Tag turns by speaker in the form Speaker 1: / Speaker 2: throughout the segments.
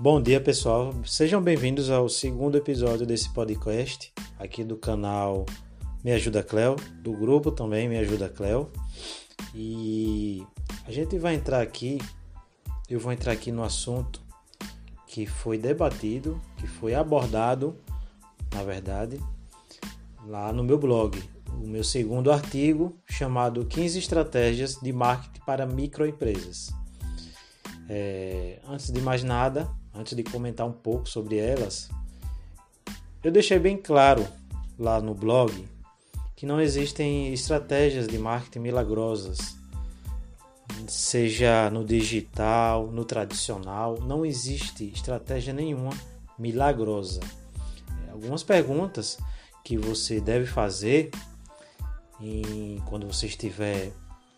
Speaker 1: Bom dia, pessoal. Sejam bem-vindos ao segundo episódio desse podcast aqui do canal Me Ajuda Cleo, do grupo também Me Ajuda Cleo. E a gente vai entrar aqui, eu vou entrar aqui no assunto que foi debatido, que foi abordado, na verdade, lá no meu blog, o meu segundo artigo chamado 15 estratégias de marketing para microempresas. É, antes de mais nada, antes de comentar um pouco sobre elas, eu deixei bem claro lá no blog que não existem estratégias de marketing milagrosas, seja no digital, no tradicional, não existe estratégia nenhuma milagrosa. Algumas perguntas que você deve fazer em, quando você estiver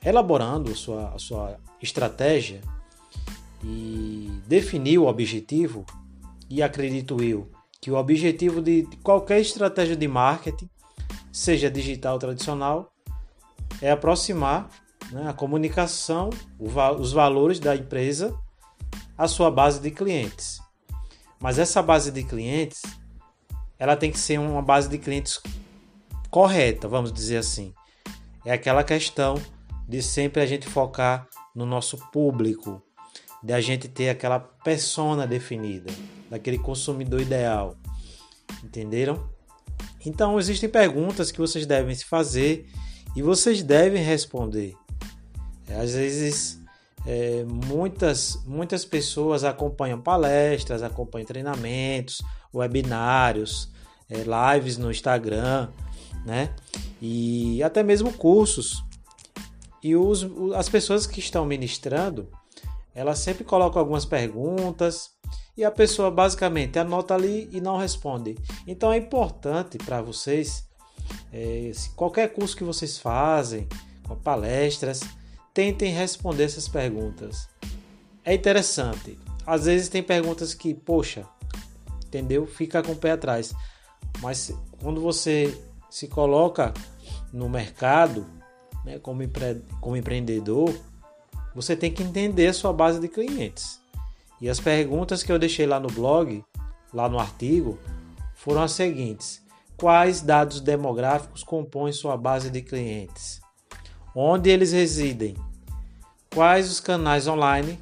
Speaker 1: elaborando a sua, a sua estratégia e definir o objetivo, e acredito eu que o objetivo de qualquer estratégia de marketing, seja digital ou tradicional, é aproximar né, a comunicação, os valores da empresa à sua base de clientes. Mas essa base de clientes, ela tem que ser uma base de clientes correta, vamos dizer assim. É aquela questão de sempre a gente focar no nosso público, de a gente ter aquela persona definida, daquele consumidor ideal. Entenderam? Então existem perguntas que vocês devem se fazer e vocês devem responder. É, às vezes é, muitas, muitas pessoas acompanham palestras, acompanham treinamentos, webinários, é, lives no Instagram, né? E até mesmo cursos. E os, as pessoas que estão ministrando, ela sempre coloca algumas perguntas e a pessoa basicamente anota ali e não responde. Então é importante para vocês, é, qualquer curso que vocês fazem, com palestras, tentem responder essas perguntas. É interessante. Às vezes tem perguntas que, poxa, entendeu? Fica com o pé atrás. Mas quando você se coloca no mercado, né, como, empre como empreendedor, você tem que entender sua base de clientes. E as perguntas que eu deixei lá no blog, lá no artigo, foram as seguintes: Quais dados demográficos compõem sua base de clientes? Onde eles residem? Quais os canais online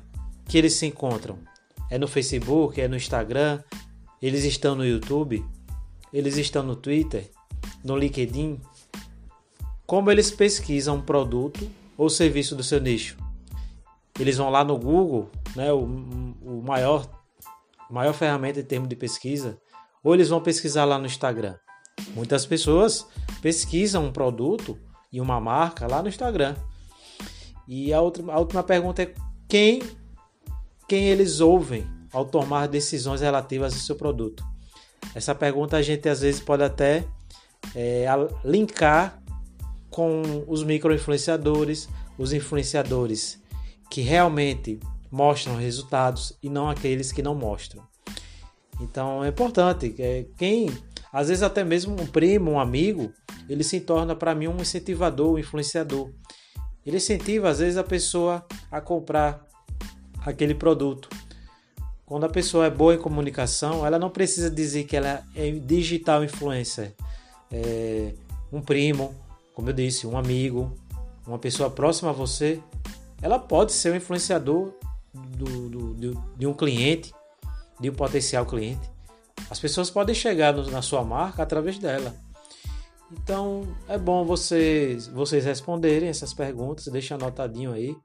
Speaker 1: que eles se encontram? É no Facebook? É no Instagram? Eles estão no YouTube? Eles estão no Twitter? No LinkedIn? Como eles pesquisam um produto ou serviço do seu nicho? Eles vão lá no Google, né, o, o maior, maior ferramenta em termos de pesquisa, ou eles vão pesquisar lá no Instagram. Muitas pessoas pesquisam um produto e uma marca lá no Instagram. E a, outra, a última pergunta é quem, quem eles ouvem ao tomar decisões relativas ao seu produto. Essa pergunta a gente às vezes pode até é, linkar com os micro-influenciadores, os influenciadores que realmente mostram resultados e não aqueles que não mostram. Então é importante é, quem, às vezes até mesmo um primo, um amigo, ele se torna para mim um incentivador, um influenciador. Ele incentiva às vezes a pessoa a comprar aquele produto. Quando a pessoa é boa em comunicação, ela não precisa dizer que ela é digital influencer. É um primo, como eu disse, um amigo, uma pessoa próxima a você, ela pode ser um influenciador do, do, do, de um cliente, de um potencial cliente. As pessoas podem chegar no, na sua marca através dela. Então é bom vocês, vocês responderem essas perguntas, deixem anotadinho aí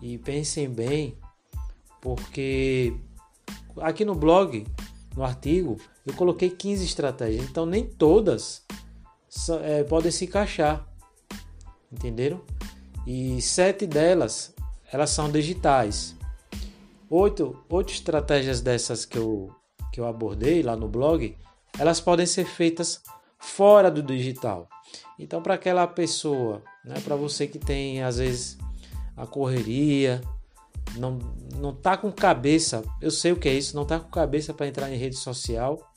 Speaker 1: e pensem bem, porque aqui no blog, no artigo, eu coloquei 15 estratégias, então nem todas é, podem se encaixar, entenderam? E sete delas elas são digitais. Oito, oito estratégias dessas que eu, que eu abordei lá no blog, elas podem ser feitas fora do digital. Então, para aquela pessoa, né, para você que tem às vezes a correria, não, não tá com cabeça, eu sei o que é isso, não tá com cabeça para entrar em rede social.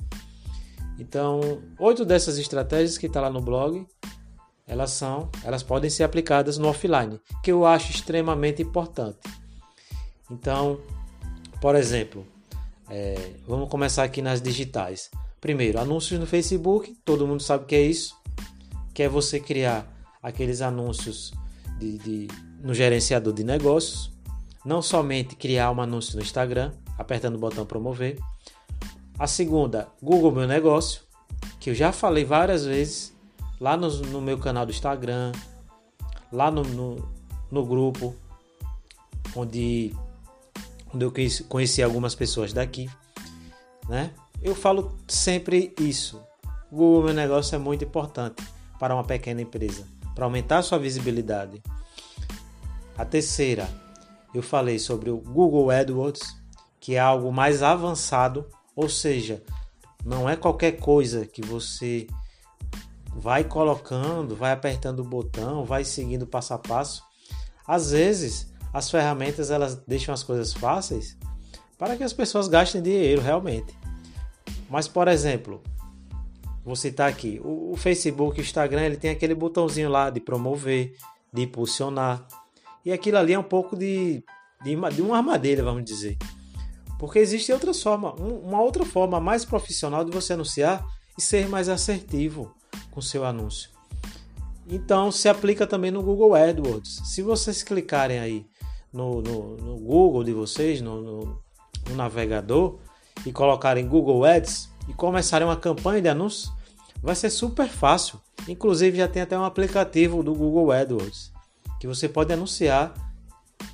Speaker 1: Então, oito dessas estratégias que está lá no blog, elas são, elas podem ser aplicadas no offline, que eu acho extremamente importante. Então, por exemplo, É, vamos começar aqui nas digitais. Primeiro, anúncios no Facebook, todo mundo sabe o que é isso, que é você criar aqueles anúncios de, de, no gerenciador de negócios, não somente criar um anúncio no Instagram, apertando o botão promover. A segunda, Google Meu Negócio, que eu já falei várias vezes lá no, no meu canal do Instagram, lá no, no, no grupo, onde, onde eu conheci, conheci algumas pessoas daqui, né? Eu falo sempre isso. O Google Meu Negócio é muito importante para uma pequena empresa, para aumentar sua visibilidade. A terceira, eu falei sobre o Google AdWords, que é algo mais avançado, ou seja, não é qualquer coisa que você vai colocando, vai apertando o botão, vai seguindo passo a passo. Às vezes, as ferramentas elas deixam as coisas fáceis para que as pessoas gastem dinheiro realmente. Mas, por exemplo, vou citar aqui, o, Facebook, o Instagram, ele tem aquele botãozinho lá de promover, de impulsionar. E aquilo ali é um pouco de, de, de uma armadilha, vamos dizer. Porque existe outra forma, uma outra forma mais profissional de você anunciar e ser mais assertivo com seu anúncio. Então se aplica também no Google AdWords. Se vocês clicarem aí no, no, no Google de vocês, no, no, no navegador, e colocarem Google Ads e começarem uma campanha de anúncios, vai ser super fácil. Inclusive já tem até um aplicativo do Google AdWords que você pode anunciar,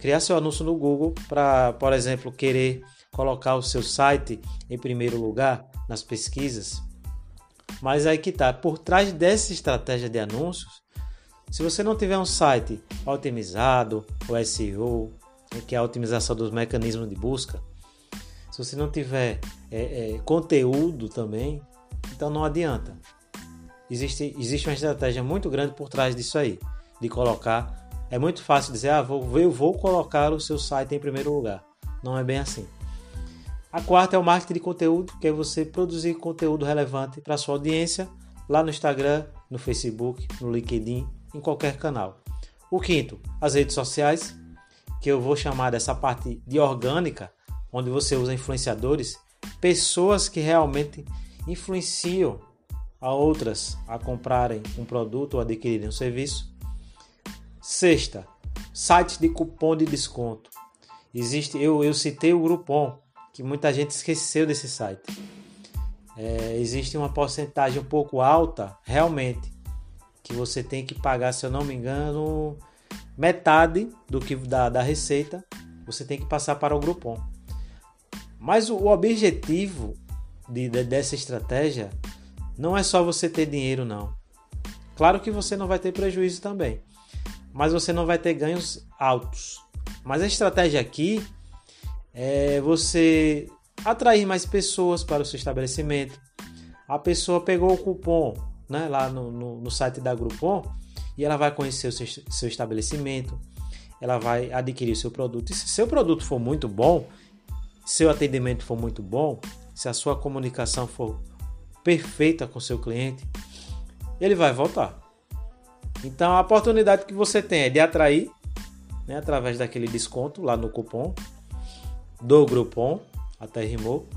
Speaker 1: criar seu anúncio no Google para, por exemplo, querer colocar o seu site em primeiro lugar nas pesquisas. Mas aí que tá, por trás dessa estratégia de anúncios, se você não tiver um site otimizado, o SEO, que é a otimização dos mecanismos de busca, se você não tiver é, é, conteúdo também, então não adianta. Existe, existe uma estratégia muito grande por trás disso aí, de colocar. É muito fácil dizer, ah, vou, eu vou colocar o seu site em primeiro lugar. Não é bem assim. A quarta é o marketing de conteúdo, que é você produzir conteúdo relevante para sua audiência lá no Instagram, no Facebook, no LinkedIn em qualquer canal. O quinto, as redes sociais, que eu vou chamar dessa parte de orgânica, onde você usa influenciadores, pessoas que realmente influenciam a outras a comprarem um produto ou adquirirem um serviço. Sexta, sites de cupom de desconto. Existe, eu, eu citei o Groupon, que muita gente esqueceu desse site. É, existe uma porcentagem um pouco alta, realmente, que você tem que pagar, se eu não me engano, metade do que da, da receita, você tem que passar para o Groupon. Mas o objetivo de, de, dessa estratégia não é só você ter dinheiro, não. Claro que você não vai ter prejuízo também, mas você não vai ter ganhos altos. Mas a estratégia aqui é você atrair mais pessoas para o seu estabelecimento. A pessoa pegou o cupom, né, lá no, no, no site da Groupon e ela vai conhecer o seu, seu estabelecimento, ela vai adquirir o seu produto. E se seu produto for muito bom, seu atendimento for muito bom, se a sua comunicação for perfeita com seu cliente, ele vai voltar. Então a oportunidade que você tem é de atrair, né, através daquele desconto lá no cupom do Groupon, até rimou,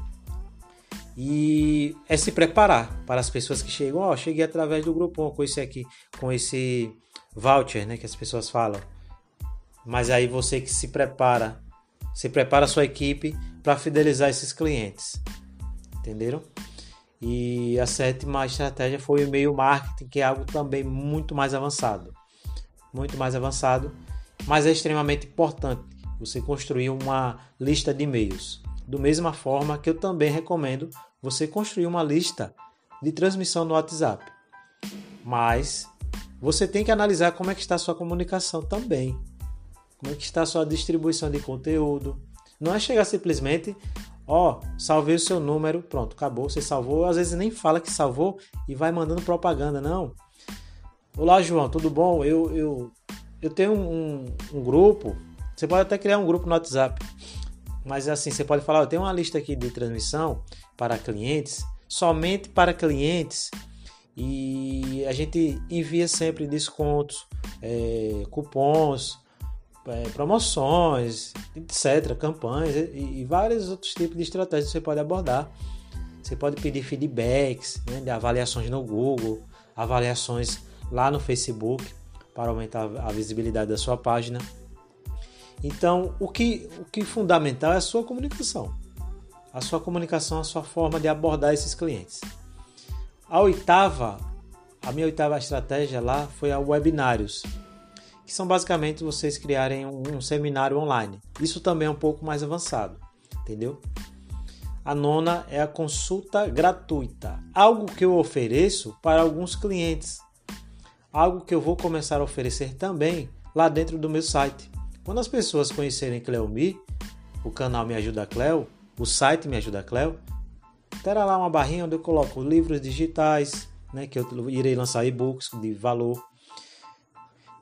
Speaker 1: e é se preparar para as pessoas que chegam. Ó, oh, cheguei através do Groupon com esse aqui, com esse voucher, né, que as pessoas falam. Mas aí você que se prepara, se prepara a sua equipe para fidelizar esses clientes. Entenderam? E a sétima estratégia foi o e-mail marketing, que é algo também muito mais avançado. Muito mais avançado, mas é extremamente importante você construir uma lista de e-mails. Do mesma forma que eu também recomendo você construir uma lista de transmissão no WhatsApp. Mas você tem que analisar como é que está a sua comunicação também. Como é que está a sua distribuição de conteúdo. Não é chegar simplesmente, ó, oh, salvei o seu número, pronto, acabou, você salvou. Às vezes nem fala que salvou e vai mandando propaganda, não. Olá, João, tudo bom? Eu, eu, eu tenho um, um grupo. Você pode até criar um grupo no WhatsApp mas assim, você pode falar, eu tenho uma lista aqui de transmissão para clientes, somente para clientes, e a gente envia sempre descontos, é, cupons, é, promoções, etc., campanhas e, e, vários outros tipos de estratégias que você pode abordar. Você pode pedir feedbacks, né, de avaliações no Google, avaliações lá no Facebook para aumentar a visibilidade da sua página. Então, o que, o que fundamental é a sua comunicação. A sua comunicação, a sua forma de abordar esses clientes. A oitava, a minha oitava estratégia lá foi a webinários que são basicamente vocês criarem um, seminário online. Isso também é um pouco mais avançado, entendeu? A nona é a consulta gratuita, algo que eu ofereço para alguns clientes, algo que eu vou começar a oferecer também lá dentro do meu site. Quando as pessoas conhecerem Cleomi, o canal Me Ajuda Cleo, o site Me Ajuda Cleo, terá lá uma barrinha onde eu coloco livros digitais, né, que eu irei lançar e-books de valor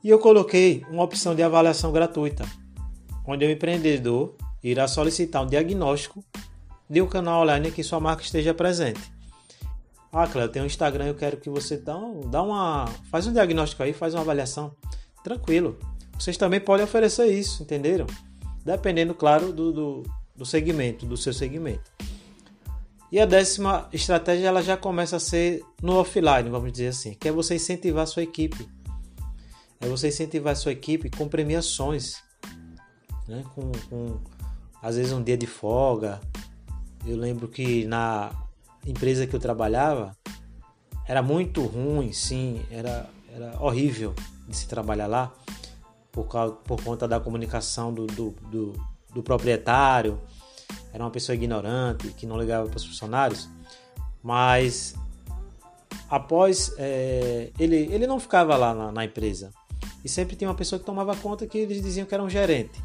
Speaker 1: e eu coloquei uma opção de avaliação gratuita, onde o empreendedor irá solicitar um diagnóstico de um canal online que sua marca esteja presente. Ah, Cléo, tem um Instagram, eu quero que você dá, dá uma. faz um diagnóstico aí, faz uma avaliação. Tranquilo. Vocês também podem oferecer isso, entenderam? Dependendo, claro, do, do, do segmento, do seu segmento. E a décima estratégia ela já começa a ser no offline, vamos dizer assim, que é você incentivar a sua equipe é você incentivar a sua equipe com premiações, né? com, com às vezes um dia de folga. Eu lembro que na empresa que eu trabalhava era muito ruim, sim, era, era horrível de se trabalhar lá por, causa, por conta da comunicação do, do, do, do proprietário. Era uma pessoa ignorante que não ligava para os funcionários, mas após é, ele, ele não ficava lá na, na empresa, e sempre tinha uma pessoa que tomava conta que eles diziam que era um gerente,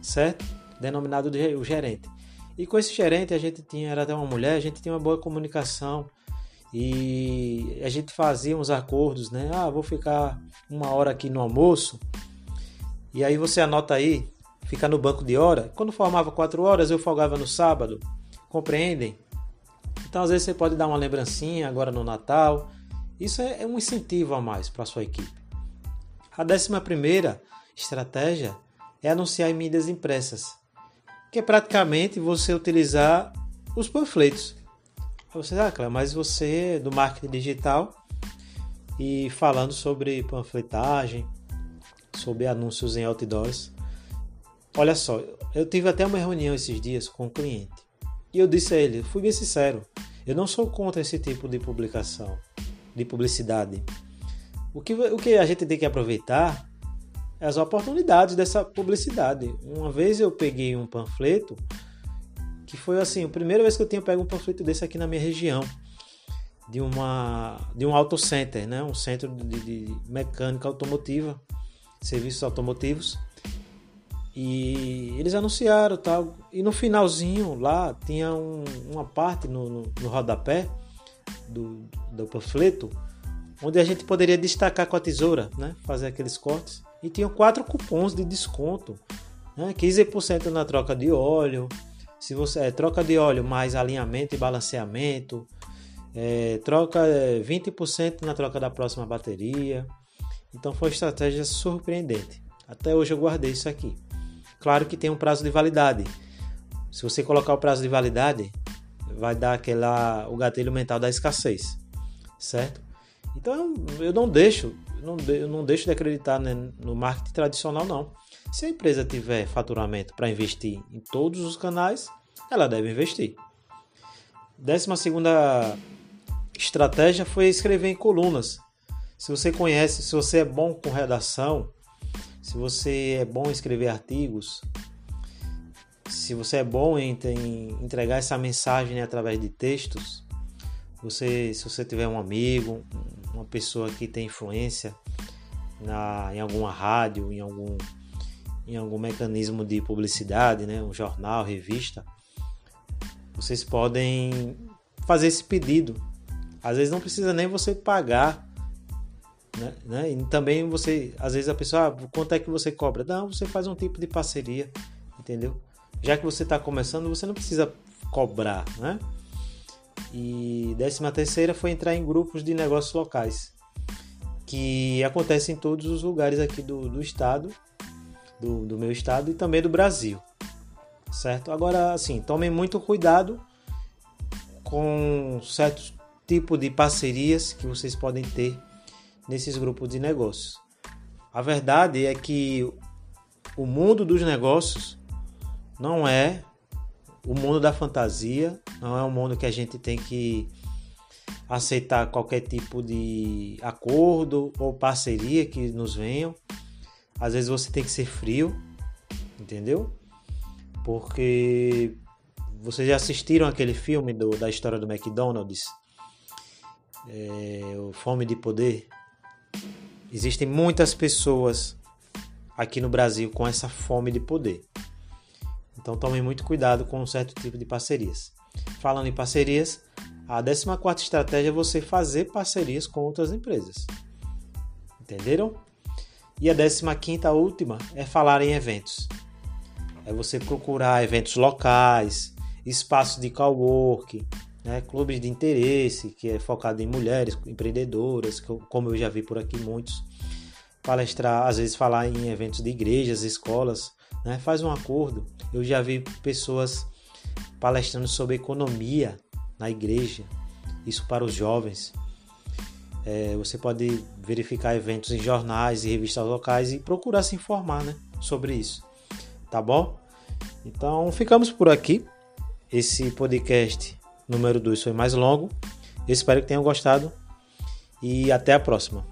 Speaker 1: certo? Denominado de, o gerente. E com esse gerente a gente tinha, era até uma mulher, a gente tinha uma boa comunicação e a gente fazia uns acordos, né? Ah, vou ficar uma hora aqui no almoço e aí você anota aí, fica no banco de hora. Quando formava quatro horas, eu folgava no sábado, compreendem? Então às vezes você pode dar uma lembrancinha agora no Natal. Isso é um incentivo a mais para sua equipe. A décima primeira estratégia é anunciar em mídias impressas, que é praticamente você utilizar os panfletos. Você, ah, claro, mas você é do marketing digital e falando sobre panfletagem, sobre anúncios em outdoors. Olha só, eu tive até uma reunião esses dias com um cliente e eu disse a ele, fui bem sincero, eu não sou contra esse tipo de publicação, de publicidade. O que, o que a gente tem que aproveitar é as oportunidades dessa publicidade. Uma vez eu peguei um panfleto que foi assim, a primeira vez que eu tinha pego um panfleto desse aqui na minha região, de uma de um auto center, né, um centro de, de mecânica automotiva, serviços automotivos. E eles anunciaram tal. E no finalzinho lá tinha um, uma parte no, no, no rodapé do, do panfleto onde a gente poderia destacar com a tesoura, né? fazer aqueles cortes. E tinham quatro cupons de desconto, né? 15% na troca de óleo, se você é, troca de óleo mais alinhamento e balanceamento, é, troca é, 20% na troca da próxima bateria. Então foi uma estratégia surpreendente. Até hoje eu guardei isso aqui. Claro que tem um prazo de validade. Se você colocar o prazo de validade, vai dar aquela o gatilho mental da escassez, certo? Então eu não deixo, não eu não deixo de acreditar né, no marketing tradicional não. Se a empresa tiver faturamento para investir em todos os canais, ela deve investir. Décima segunda estratégia foi escrever em colunas. Se você conhece, se você é bom com redação, se você é bom em escrever artigos, se você é bom em, entregar essa mensagem através de textos, você, se você tiver um amigo, uma pessoa que tem influência na, em alguma rádio, em algum, em algum mecanismo de publicidade, né? um jornal, revista, vocês podem fazer esse pedido. Às vezes não precisa nem você pagar. Né? né? E também você, às vezes a pessoa, ah, quanto é que você cobra? Não, você faz um tipo de parceria, entendeu? Já que você está começando, você não precisa cobrar, né? E décima terceira foi entrar em grupos de negócios locais, que acontecem em todos os lugares aqui do, do estado. do, do meu estado e também do Brasil, certo? Agora, assim, tomem muito cuidado com certos tipo de parcerias que vocês podem ter nesses grupos de negócios. A verdade é que o mundo dos negócios não é o mundo da fantasia, não é um mundo que a gente tem que aceitar qualquer tipo de acordo ou parceria que nos venham. Às vezes você tem que ser frio, entendeu? Porque vocês já assistiram aquele filme do, da história do McDonald's, é, o Fome de Poder? Existem muitas pessoas aqui no Brasil com essa fome de poder. Então tomem muito cuidado com um certo tipo de parcerias. Falando em parcerias, a 14 estratégia é você fazer parcerias com outras empresas. Entenderam? E a 15 última é falar em eventos. É você procurar eventos locais, espaços de cowork, né, clubes de interesse, que é focado em mulheres empreendedoras, como eu já vi por aqui muitos. Palestrar, às vezes falar em eventos de igrejas, escolas, né, faz um acordo. Eu já vi pessoas palestrando sobre economia na igreja, isso para os jovens. É, você pode verificar eventos em jornais e revistas locais e procurar se informar né, sobre isso. Tá bom? Então ficamos por aqui. Esse podcast número 2 foi mais longo. Espero que tenham gostado e até a próxima.